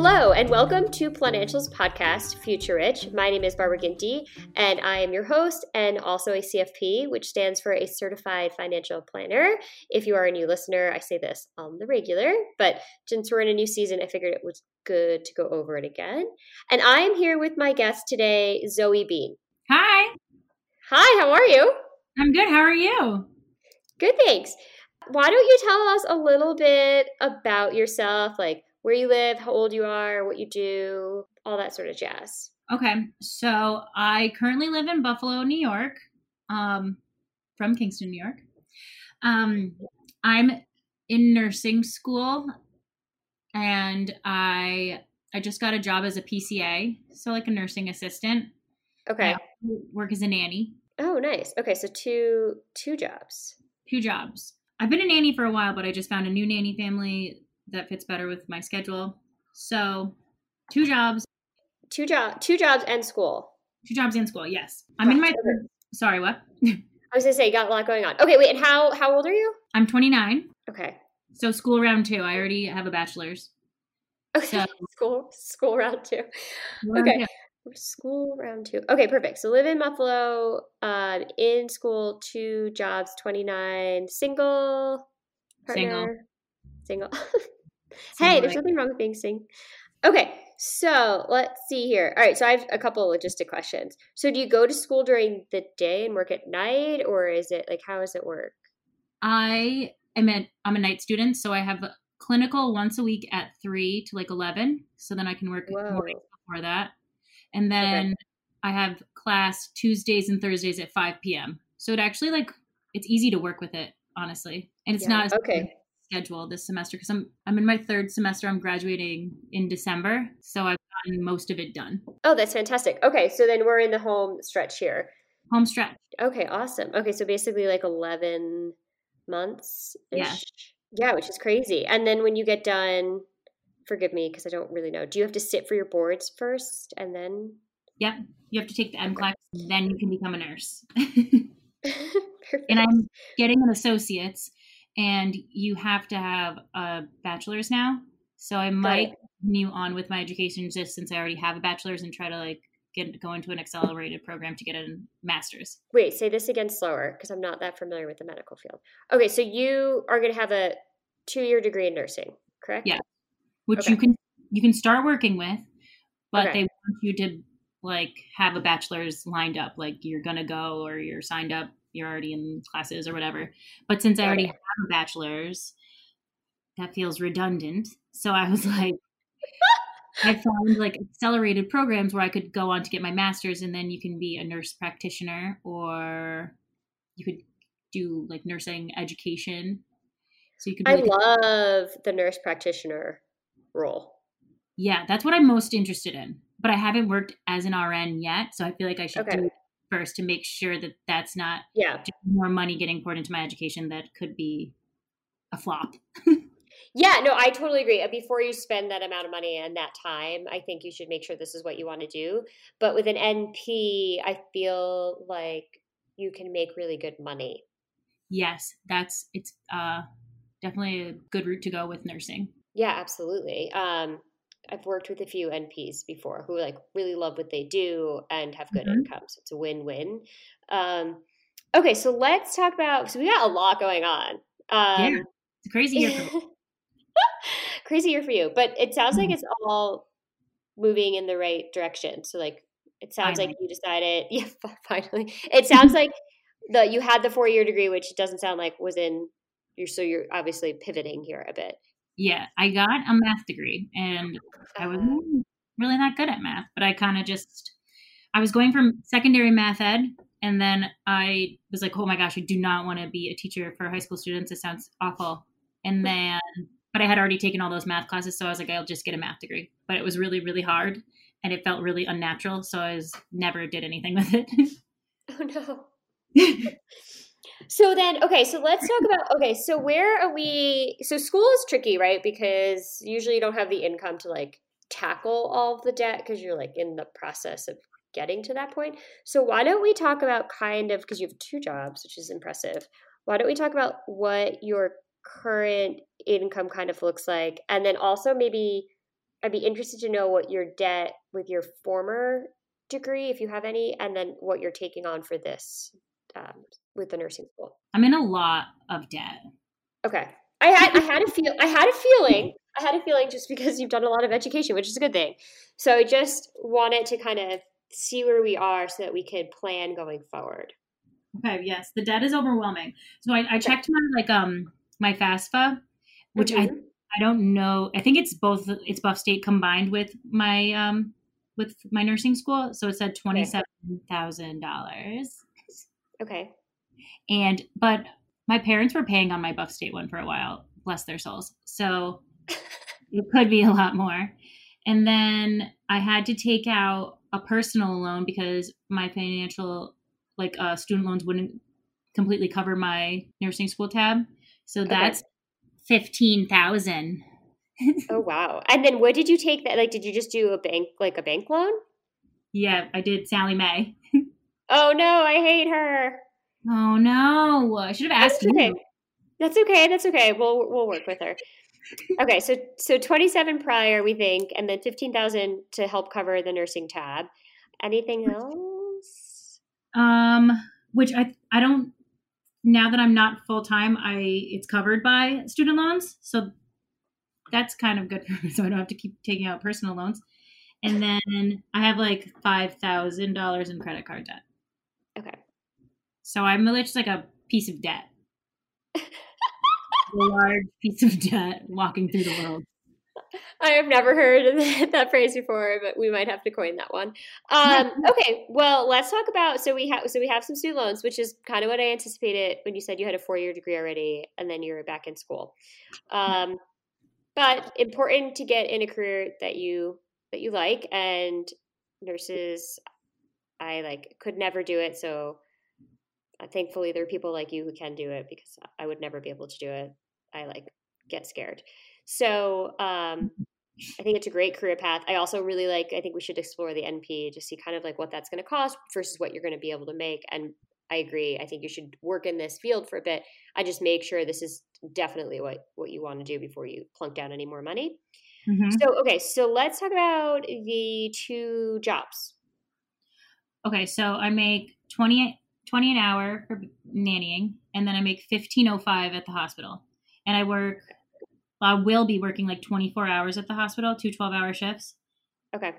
Hello, and welcome to Financials Podcast, Future Rich. My name is Barbara Ginty, and I am your host and also a CFP, which stands for a Certified Financial Planner. If you are a new listener, I say this on the regular, but since we're in a new season, I figured it was good to go over it again. And I am here with my guest today, Zoe Bean. Hi. Hi, how are you? I'm good. How are you? Good, thanks. Why don't you tell us a little bit about yourself, like where you live, how old you are, what you do, all that sort of jazz. Okay. So I currently live in Buffalo, New York, um, from Kingston, New York. Um, I'm in nursing school and I I just got a job as a PCA, so like a nursing assistant. Okay. work as a nanny. Oh, nice. Okay, so two two jobs. Two jobs. I've been a nanny for a while, but I just found a new nanny family that fits better with my schedule. So, two jobs. Two job, two jobs and school. Two jobs and school. Yes, I'm in my. Third, sorry, what? I was gonna say, you got a lot going on. Okay, wait, and how how old are you? I'm 29. Okay. So school round two. I already have a bachelor's. Okay. So, school school round two. Okay. School round two. Okay, perfect. So live in Buffalo, um, in school, two jobs, 29, single, partner, single. Single. hey, there's nothing wrong with being sing. Okay, so let's see here. All right, so I have a couple of logistic questions. So do you go to school during the day and work at night, or is it like how does it work? I am a I'm a night student, so I have clinical once a week at three to like eleven. So then I can work mornings before that, and then okay. I have class Tuesdays and Thursdays at five p.m. So it actually like it's easy to work with it honestly, and it's yeah, not okay schedule this semester because I'm I'm in my third semester. I'm graduating in December, so I've gotten most of it done. Oh, that's fantastic. Okay, so then we're in the home stretch here. Home stretch. Okay, awesome. Okay, so basically like eleven months. Yeah. Yeah, which is crazy. And then when you get done, forgive me because I don't really know. Do you have to sit for your boards first and then? Yeah, you have to take the NCLEX, then you can become a nurse. and I'm getting an associate's and you have to have a bachelor's now. So I might continue on with my education just since I already have a bachelor's and try to like get go into an accelerated program to get a master's. Wait, say this again slower because I'm not that familiar with the medical field. Okay, so you are going to have a two year degree in nursing, correct? Yeah, which okay. you can you can start working with, but okay. they want you to like have a bachelor's lined up, like you're gonna go or you're signed up you're already in classes or whatever. But since I already have a bachelor's, that feels redundant. So I was like, I found like accelerated programs where I could go on to get my master's and then you can be a nurse practitioner or you could do like nursing education. So you could I like, love the nurse practitioner role. Yeah, that's what I'm most interested in. but I haven't worked as an RN yet, so I feel like I should Okay. do first to make sure that that's not Yeah. more money getting poured into my education that could be a flop. Yeah, no, I totally agree. Before you spend that amount of money and that time, I think you should make sure this is what you want to do. But with an NP, I feel like you can make really good money. Yes, that's it's uh definitely a good route to go with nursing. Yeah, absolutely. Um, I've worked with a few NPs before who like really love what they do and have good Mhm. incomes. It's a win-win. Um, okay, so let's talk about. So we got a lot going on. Um, Yeah. It's a crazy year for crazy year for you, but it sounds like Mhm. it's all moving in the right direction. So like, it sounds like you decided. Yeah, finally. It sounds like the you had the four-year degree, which doesn't sound like was in. You're so you're obviously pivoting here a bit. Yeah, I got a math degree and I was really not good at math, but I kind of just I was going from secondary math ed and then I was like, "Oh my gosh, I do not want to be a teacher for high school students. It sounds awful." And then but I had already taken all those math classes, so I was like, "I'll just get a math degree." But it was really really hard and it felt really unnatural, so I was never did anything with it. Oh no. So then, okay, so let's talk about okay, so where are we? So school is tricky, right? Because usually you don't have the income to like tackle all of the debt because you're like in the process of getting to that point. So why don't we talk about kind of because you have two jobs, which is impressive. Why don't we talk about what your current income kind of looks like, and then also maybe I'd be interested to know what your debt with your former degree, if you have any, and then what you're taking on for this um, with the nursing school. I'm in a lot of debt. Okay. I had I had a feel I had a feeling I had a feeling just because you've done a lot of education, which is a good thing. So I just wanted to kind of see where we are so that we could plan going forward. Okay, yes, the debt is overwhelming. So I, I checked my like um my FAFSA, which I Mhm. I don't know. I think it's both. It's Buff State combined with my um with my nursing school. So it said twenty seven thousand dollars. Okay. And but my parents were paying on my Buff State one for a while. Bless their souls. So it could be a lot more. And then I had to take out a personal loan because my financial like uh, student loans wouldn't completely cover my nursing school tab. So Okay. that's fifteen thousand. Oh wow. And then what did you take that like did you just do a bank like a bank loan? Yeah, I did Sallie Mae. Oh no, I hate her. Oh no! I should have asked That's okay. you. That's okay. That's okay. We'll we'll work with her. Okay, so so twenty seven prior we think, and then fifteen thousand to help cover the nursing tab. Anything else? Um, which I I don't. Now that I'm not full time, I it's covered by student loans, so that's kind of good for me. So I don't have to keep taking out personal loans. And then I have like five thousand dollars in credit card debt. So I'm really just like a piece of debt, a large piece of debt walking through the world. I have never heard that, that phrase before, but we might have to coin that one. Um, okay, well, let's talk about. So we have so we have some student loans, which is kind of what I anticipated when you said you had a four year degree already, and then you're back in school. Um, but important to get in a career that you that you like, and nurses, I like could never do it. So thankfully, there are people like you who can do it because I would never be able to do it. I like get scared. So um, I think it's a great career path. I also really like. I think we should explore the NP to see kind of like what that's going to cost versus what you're going to be able to make. And I agree. I think you should work in this field for a bit. I just make sure this is definitely what what you want to do before you plunk down any more money. Mhm. So okay, so let's talk about the two jobs. Okay, so I make 20, 20 an hour for nannying, and then I make fifteen oh five at the hospital. And I work, I will be working like twenty four hours at the hospital, two 12 hour shifts. Okay.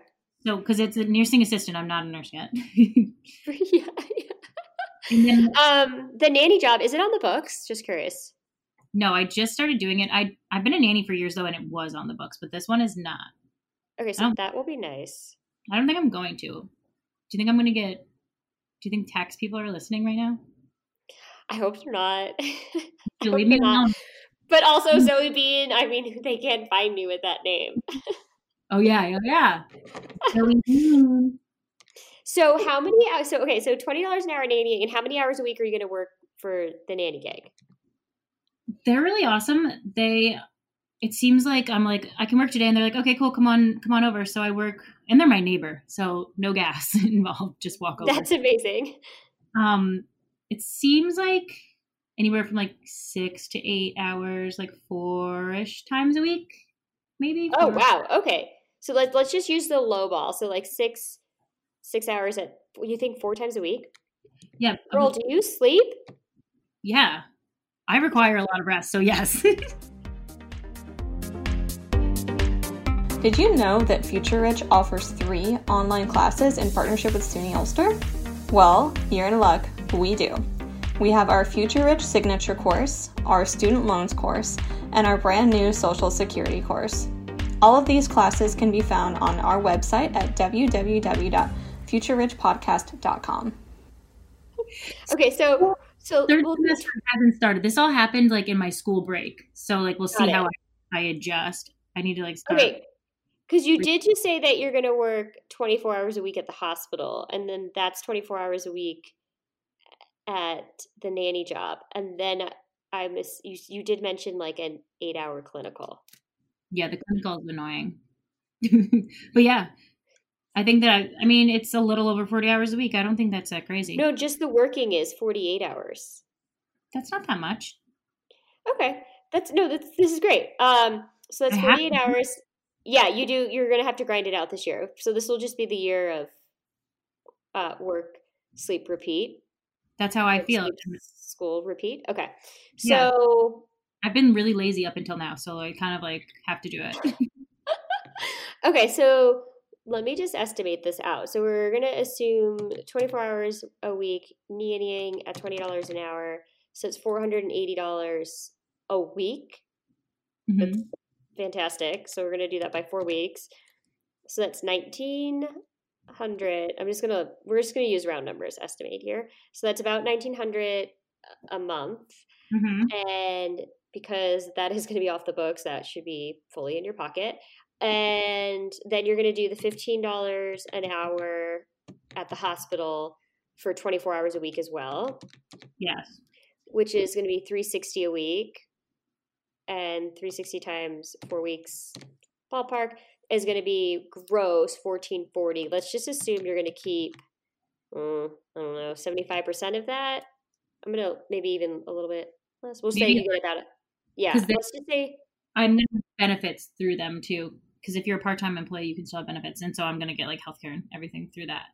So because it's a nursing assistant, I'm not a nurse yet. yeah. and then, Um, the nanny job is it on the books? Just curious. no, I just started doing it. I I've been a nanny for years though, and it was on the books, but this one is not. Okay, so that will be nice. I don't think I'm going to. Do you think I'm going to get? Do you think tax people are listening right now? I hope they're not. You leave me they're not. alone. But also mm. Zoe Bean, I mean, they can't find me with that name. Oh yeah, oh yeah. Zoe Bean. so how many? Hours so okay, so twenty dollars an hour nanny, and how many hours a week are you going to work for the nanny gig? They're really awesome. They it seems like I'm like I can work today, and they're like, okay, cool, come on, come on over. So I work, and they're my neighbor, so no gas involved. Just walk over. That's amazing. Um, it seems like anywhere from like six to eight hours, like four ish times a week, maybe. Oh wow, okay. So let's let's just use the low ball. So like six six hours at you think four times a week? Yeah. Girl, do you sleep? Yeah, I require a lot of rest, so yes. Did you know that Future Rich offers three online classes in partnership with SUNY Ulster? Well, you're in luck. We do. We have our Future Rich signature course, our student loans course, and our brand new social security course. All of these classes can be found on our website at www.futurerichpodcast.com. Okay, so so third we'll, semester hasn't started. This all happened like in my school break, so like we'll see how I, I adjust. I need to like start. Okay, because you did just say that you're going to work 24 hours a week at the hospital, and then that's 24 hours a week at the nanny job. And then I miss you, you did mention like an eight hour clinical. Yeah, the clinical is annoying. but yeah, I think that, I, I mean, it's a little over 40 hours a week. I don't think that's that crazy. No, just the working is 48 hours. That's not that much. Okay. That's no, that's, this is great. Um, so that's 48 hours yeah, you do. You're gonna have to grind it out this year. So this will just be the year of uh, work, sleep, repeat. That's how I feel. Sleep, school, repeat. Okay. So yeah. I've been really lazy up until now, so I kind of like have to do it. okay, so let me just estimate this out. So we're gonna assume 24 hours a week, nannying at twenty dollars an hour. So it's four hundred and eighty dollars a week. Mm-hmm fantastic. So we're going to do that by four weeks. So that's 1900. I'm just going to, we're just going to use round numbers estimate here. So that's about 1900 a month. Mm-hmm. And because that is going to be off the books, that should be fully in your pocket. And then you're going to do the $15 an hour at the hospital for 24 hours a week as well. Yes. Which is going to be 360 a week and 360 times four weeks ballpark is going to be gross 1440 let's just assume you're going to keep mm, i don't know 75% of that. I'm going to maybe even a little bit less. We'll maybe. say you about it yeah let's just say i'm going to benefits through them too because if you're a part-time employee you can still have benefits and so i'm going to get like healthcare and everything through that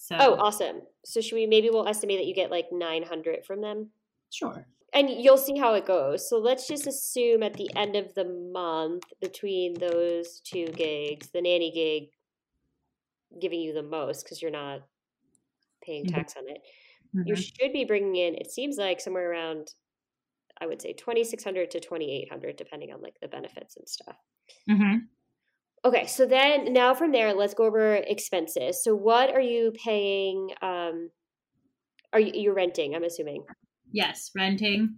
so oh awesome. So should we maybe we'll estimate that you get like 900 from them? Sure and you'll see how it goes. So let's just assume at the end of the month between those two gigs, the nanny gig giving you the most because you're not paying mm-hmm. tax on it. Mm-hmm. You should be bringing in it seems like somewhere around I would say 2600 to 2800 depending on like the benefits and stuff. hmm Okay, so then now from there let's go over expenses. So what are you paying um are you you're renting, I'm assuming? Yes, renting.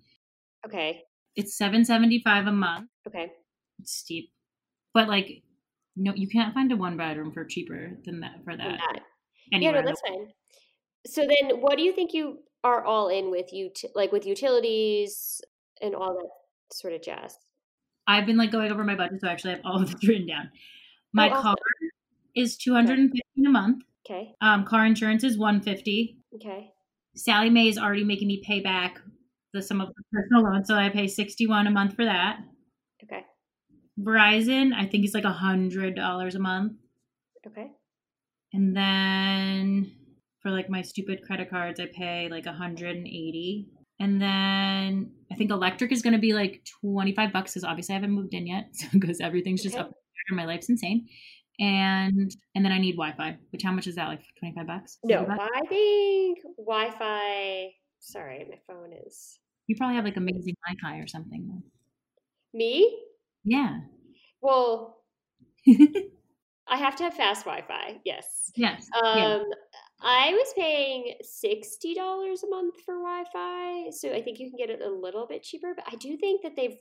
Okay. It's seven seventy five a month. Okay. It's steep, but like, no, you can't find a one bedroom for cheaper than that for that. that. Yeah, no, that's fine. So then, what do you think you are all in with you, like with utilities and all that sort of jazz? I've been like going over my budget, so I actually have all of this written down. My oh, awesome. car is two hundred and fifty okay. a month. Okay. Um, car insurance is one fifty. Okay. Sallie Mae is already making me pay back the sum of the personal loans, so I pay sixty one a month for that. Okay. Verizon, I think it's like a hundred dollars a month. Okay. And then for like my stupid credit cards, I pay like a hundred and eighty. And then I think electric is going to be like twenty five bucks because obviously I haven't moved in yet because everything's just okay. up. My life's insane and and then I need Wi-Fi. Which how much is that? Like twenty five bucks? No, bucks? I think Wi-Fi. Sorry, my phone is. You probably have like amazing Wi-Fi or something. Me? Yeah. Well, I have to have fast Wi-Fi. Yes. Yes. Um, yeah. I was paying sixty dollars a month for Wi-Fi, so I think you can get it a little bit cheaper. But I do think that they've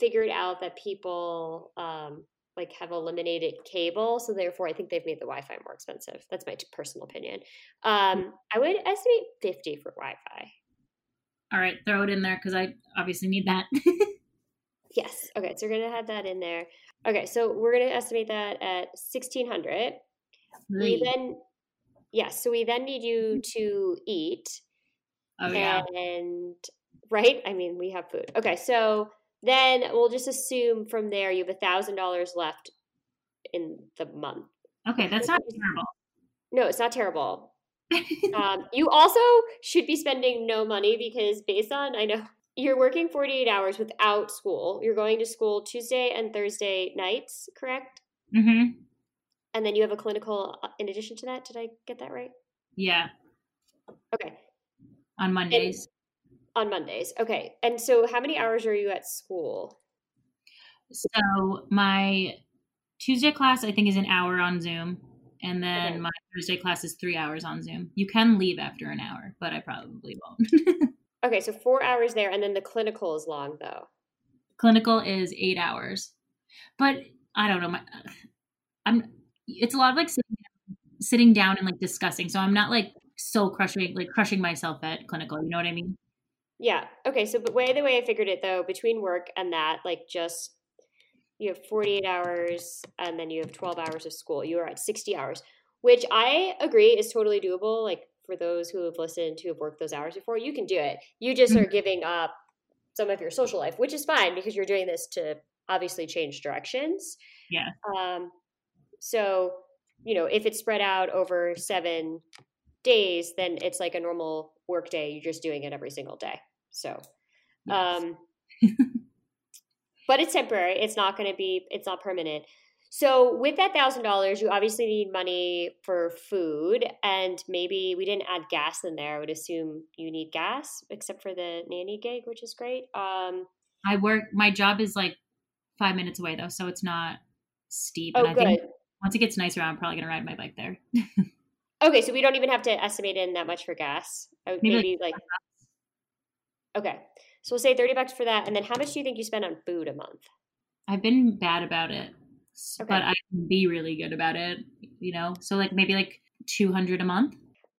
figured out that people um, like have eliminated cable, so therefore I think they've made the Wi-Fi more expensive. That's my personal opinion. Um, I would estimate fifty for Wi-Fi. All right, throw it in there because I obviously need that. yes. Okay, so we're gonna have that in there. Okay, so we're gonna estimate that at sixteen hundred. We then, yes, so we then need you to eat. Oh yeah. And right, I mean we have food. Okay, so then we'll just assume from there you have a thousand dollars left in the month. Okay, that's not terrible. No, it's not terrible. um, you also should be spending no money because based on I know you're working 48 hours without school. You're going to school Tuesday and Thursday nights, correct? Mm-hmm. And then you have a clinical uh, in addition to that. Did I get that right? Yeah. Okay. On Mondays. On Mondays. Okay. And so how many hours are you at school? So my Tuesday class I think is an hour on Zoom. And then okay. my Thursday class is three hours on Zoom. You can leave after an hour, but I probably won't. okay, so four hours there, and then the clinical is long though. Clinical is eight hours, but I don't know. My, I'm. It's a lot of like sitting, sitting down and like discussing. So I'm not like so crushing like crushing myself at clinical. You know what I mean? Yeah. Okay. So, but way the way I figured it though, between work and that, like just you have 48 hours and then you have 12 hours of school. You are at 60 hours, which I agree is totally doable. Like for those who have listened to have worked those hours before, you can do it. You just are mm-hmm. giving up some of your social life, which is fine because you're doing this to obviously change directions. Yeah. Um, so, you know, if it's spread out over seven days, then it's like a normal work day. You're just doing it every single day. So, um, but it's temporary. It's not going to be, it's not permanent. So with that thousand dollars, you obviously need money for food, and maybe we didn't add gas in there. I would assume you need gas, except for the nanny gig, which is great. Um, I work. My job is like five minutes away though, so it's not steep. Oh, and I good. Think once it gets nicer, I'm probably gonna ride my bike there. okay, so we don't even have to estimate in that much for gas. Maybe, maybe like, like okay. So we'll say 30 bucks for that. And then how much do you think you spend on food a month? I've been bad about it, okay. but I can be really good about it, you know? So like maybe like 200 a month.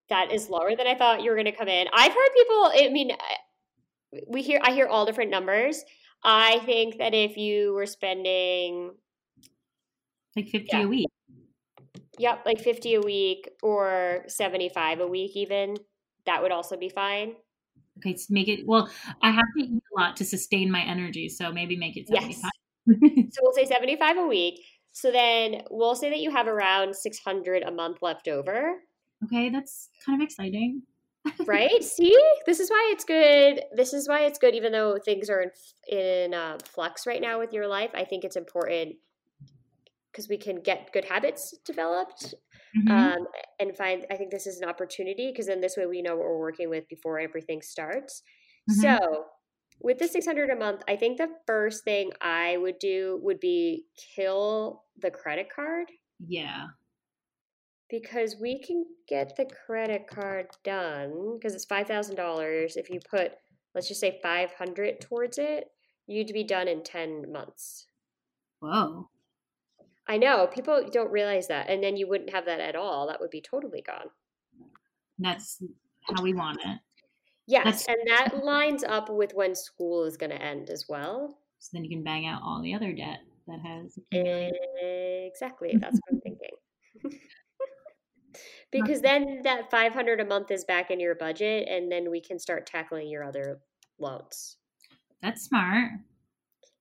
That is lower than I thought you were going to come in. I've heard people, I mean, uh, we hear, I hear all different numbers. I think that if you were spending like 50 yeah. a week. Yep, like 50 a week or 75 a week even, that would also be fine. Okay, make it well. I have to eat a lot to sustain my energy, so maybe make it seventy five. Yes. so we'll say seventy five a week. So then we'll say that you have around six hundred a month left over. Okay, that's kind of exciting. right? See, this is why it's good. This is why it's good, even though things are in in uh, flux right now with your life. I think it's important because we can get good habits developed mm-hmm. um, and find i think this is an opportunity because then this way we know what we're working with before everything starts. Mm-hmm. so with the 600 a month i think the first thing i would do would be kill the credit card. Yeah. Because we can get the credit card done because it's $5000 if you put let's just say 500 towards it you'd be done in 10 months. Whoa I know people don't realize that, and then you wouldn't have that at all. That would be totally gone. That's how we want it. Yes, That's- and that lines up with when school is going to end as well. So then you can bang out all the other debt that has. Exactly, that's what I'm thinking. because then that 500 a month is back in your budget, and then we can start tackling your other loans. That's smart.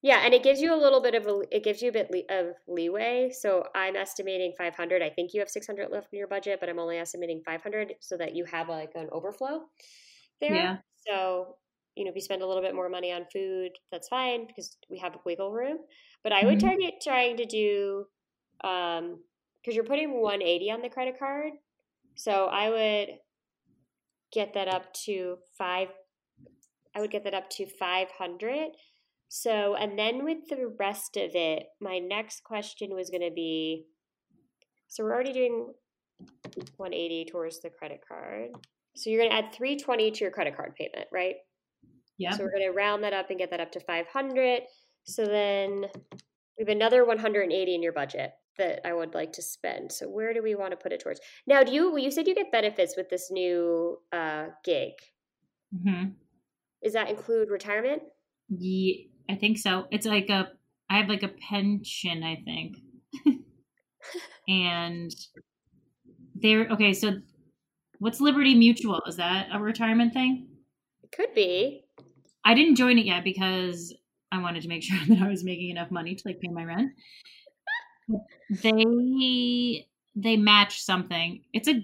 Yeah, and it gives you a little bit of a, it gives you a bit of leeway. So I'm estimating 500. I think you have 600 left in your budget, but I'm only estimating 500 so that you have like an overflow there. Yeah. So you know, if you spend a little bit more money on food, that's fine because we have wiggle room. But I would mm-hmm. target trying to do um because you're putting 180 on the credit card. So I would get that up to five. I would get that up to 500 so, and then with the rest of it, my next question was going to be so we're already doing 180 towards the credit card. So you're going to add 320 to your credit card payment, right? Yeah. So we're going to round that up and get that up to 500. So then We have another 180 in your budget that I would like to spend. So where do we want to put it towards? Now, do you you said you get benefits with this new uh, gig? Mm-hmm. Does that include retirement? Yeah, I think so. It's like a I have like a pension, I think. and they're okay, so what's Liberty Mutual? Is that a retirement thing? It could be. I didn't join it yet because I wanted to make sure that I was making enough money to like pay my rent. They they match something. It's a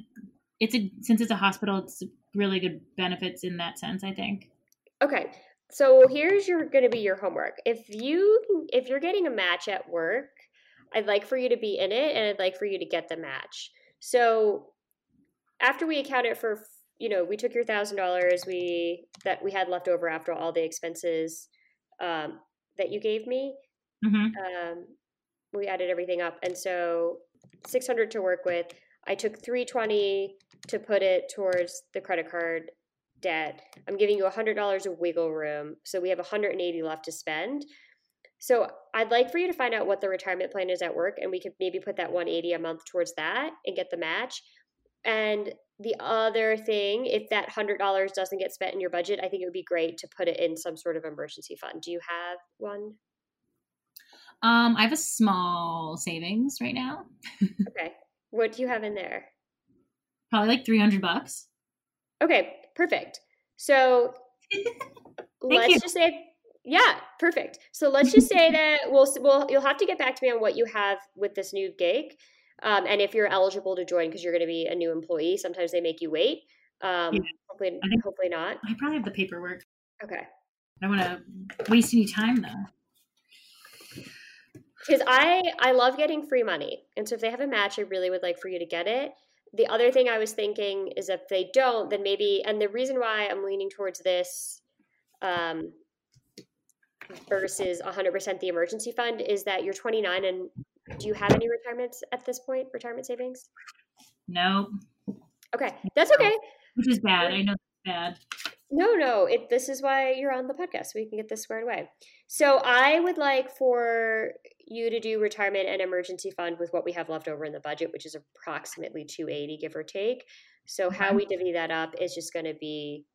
it's a since it's a hospital, it's really good benefits in that sense, I think. Okay. So here's your going to be your homework. If you if you're getting a match at work, I'd like for you to be in it and I'd like for you to get the match. So after we accounted for you know, we took your thousand dollars we that we had left over after all the expenses um, that you gave me. Mm-hmm. Um, we added everything up, and so six hundred to work with. I took three twenty to put it towards the credit card debt. I'm giving you hundred dollars of wiggle room, so we have 180 left to spend. So I'd like for you to find out what the retirement plan is at work, and we could maybe put that 180 a month towards that and get the match. And the other thing, if that hundred dollars doesn't get spent in your budget, I think it would be great to put it in some sort of emergency fund. Do you have one? Um, I have a small savings right now. okay. What do you have in there? Probably like 300 bucks. Okay, perfect. So let's you. just say yeah, perfect. So let's just say that we'll we'll you'll have to get back to me on what you have with this new gig. Um, and if you're eligible to join because you're going to be a new employee, sometimes they make you wait. Um, Yeah. hopefully, think- hopefully not. I probably have the paperwork. Okay. I don't want to waste any time though. because I I love getting free money, and so if they have a match, I really would like for you to get it. The other thing I was thinking is if they don't, then maybe, and the reason why I'm leaning towards this um, versus 100% the emergency fund is that you're 29 and do you have any retirements at this point? Retirement savings? No, Okay, that's okay. which is bad. I know that's bad. No, no. It this is why you're on the podcast. So we can get this squared away. So I would like for you to do retirement and emergency fund with what we have left over in the budget, which is approximately 280 give or take. So how we divvy that up is just going to be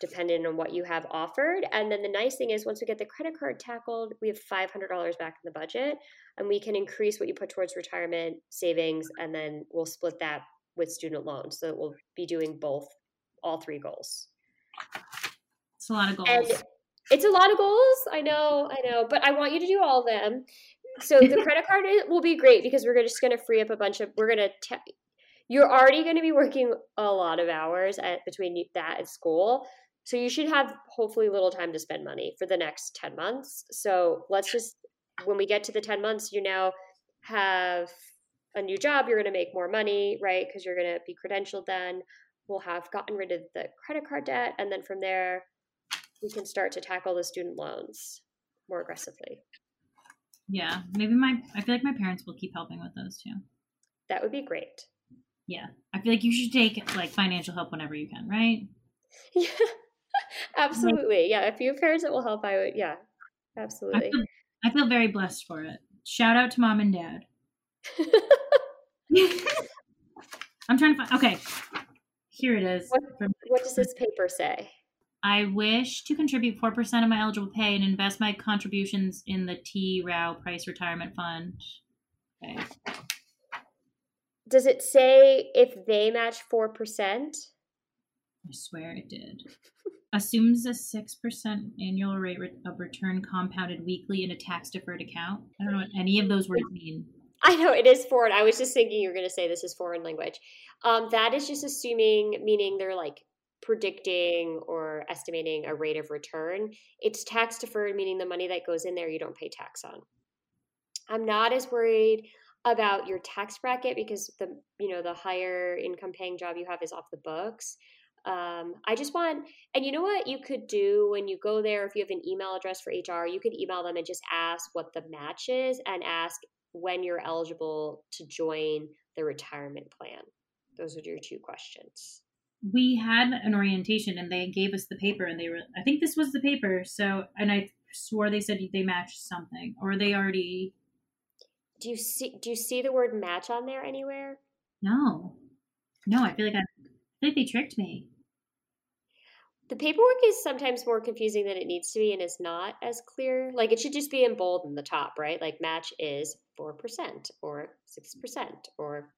dependent on what you have offered. And then the nice thing is once we get the credit card tackled, we have $500 back in the budget and we can increase what you put towards retirement savings and then we'll split that with student loans. So we'll be doing both all three goals. It's a lot of goals. And it's a lot of goals. I know, I know, but I want you to do all of them. So the credit card will be great because we're just going to free up a bunch of. We're going to. Te- you're already going to be working a lot of hours at between that and school, so you should have hopefully little time to spend money for the next ten months. So let's just when we get to the ten months, you now have a new job. You're going to make more money, right? Because you're going to be credentialed then. We'll have gotten rid of the credit card debt, and then from there, we can start to tackle the student loans more aggressively. yeah, maybe my. I feel like my parents will keep helping with those too. That would be great. Yeah, I feel like you should take like financial help whenever you can, right? Yeah, absolutely. Yeah, if you have parents that will help, I would. Yeah, I absolutely. feel, I feel very blessed for it. Shout out to mom and dad. I'm trying to find. Okay, here it is. What- what does this paper say? I wish to contribute 4% of my eligible pay and invest my contributions in the T. Rowe Price Retirement Fund. Okay. Does it say if they match four percent? I swear it did. Assumes a 6% annual rate of return compounded weekly in a tax deferred account. I don't know what any of those words mean. I know it is foreign. I was just thinking you were going to say this is foreign language. Um, that is just assuming, meaning they're like predicting or estimating a rate of return. It's tax deferred, meaning the money that goes in there you don't pay tax on. I'm not as worried about your tax bracket because the you know the higher income paying job you have is off the books. Um, I just want, and you know what you could do when you go there, if you have an email address for HR, you could email them and just ask what the match is and ask when you're eligible to join the retirement plan. Those are your two questions. We had an orientation and they gave us the paper and they were, I think this was the paper. So, and I swore they said they matched something, or they already. Do you see? Do you see the word match on there anywhere? No, no. I feel like I, I feel like they tricked me. The paperwork is sometimes more confusing than it needs to be, and is not as clear. Like it should just be in bold in the top, right? Like match is four percent, or six percent, or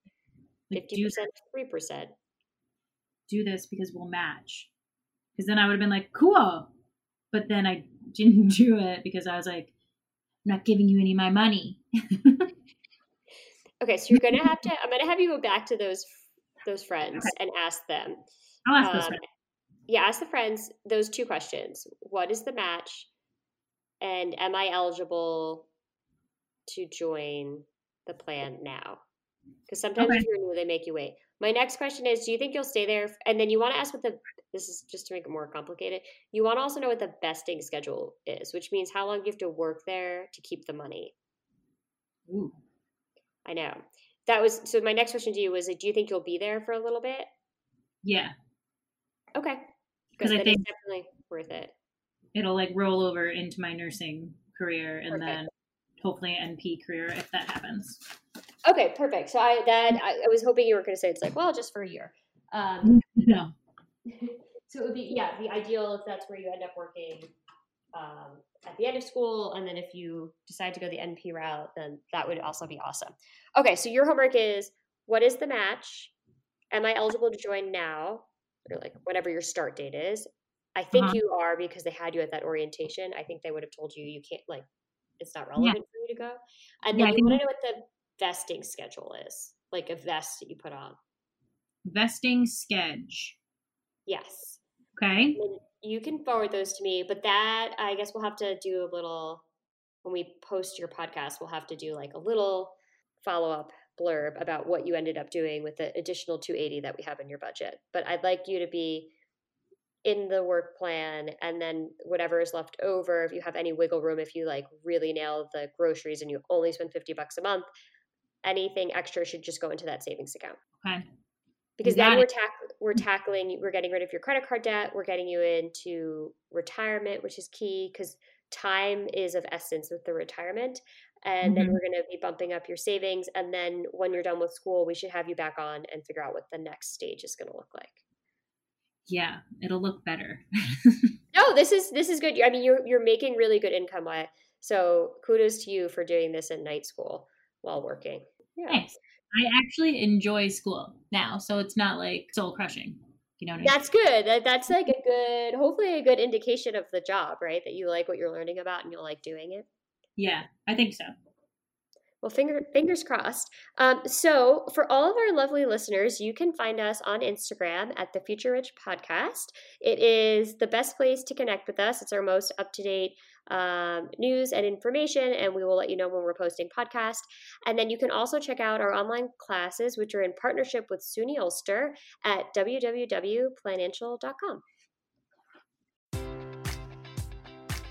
fifty percent, three percent. Do this because we'll match. Because then I would have been like, cool. But then I didn't do it because I was like, I'm not giving you any of my money. okay, so you're gonna have to. I'm gonna have you go back to those those friends okay. and ask them. I'll ask um, those friends. Yeah, ask the friends those two questions. What is the match? And am I eligible to join the plan now? Because sometimes okay. if you're new, they make you wait. My next question is Do you think you'll stay there? And then you want to ask what the, this is just to make it more complicated. You want to also know what the vesting schedule is, which means how long you have to work there to keep the money. Ooh. I know. That was, so my next question to you was Do you think you'll be there for a little bit? Yeah. Okay. Because I think definitely worth it. It'll like roll over into my nursing career and perfect. then hopefully NP career if that happens. Okay, perfect. So I that I, I was hoping you were going to say it's like well just for a year. Um, no. so it would be yeah the ideal if that's where you end up working um, at the end of school, and then if you decide to go the NP route, then that would also be awesome. Okay, so your homework is what is the match? Am I eligible to join now? Or like whatever your start date is. I think uh-huh. you are because they had you at that orientation. I think they would have told you you can't like it's not relevant yeah. for you to go. And then yeah, you want to know what the vesting schedule is, like a vest that you put on. Vesting sketch. Yes. Okay. You can forward those to me, but that I guess we'll have to do a little when we post your podcast. We'll have to do like a little follow up blurb about what you ended up doing with the additional 280 that we have in your budget. But I'd like you to be in the work plan and then whatever is left over if you have any wiggle room if you like really nail the groceries and you only spend 50 bucks a month anything extra should just go into that savings account. Okay. Because then we're, tack- we're tackling we're getting rid of your credit card debt we're getting you into retirement which is key because time is of essence with the retirement and mm-hmm. then we're going to be bumping up your savings and then when you're done with school we should have you back on and figure out what the next stage is going to look like yeah it'll look better no this is this is good i mean you're you're making really good income so kudos to you for doing this in night school while working yeah. Thanks. i actually enjoy school now so it's not like soul crushing you know that's I mean? good that, that's like a good hopefully a good indication of the job right that you like what you're learning about and you'll like doing it yeah i think so well, finger, fingers crossed. Um, so, for all of our lovely listeners, you can find us on Instagram at the Future Rich Podcast. It is the best place to connect with us. It's our most up to date um, news and information, and we will let you know when we're posting podcast. And then you can also check out our online classes, which are in partnership with SUNY Ulster at www.financial.com.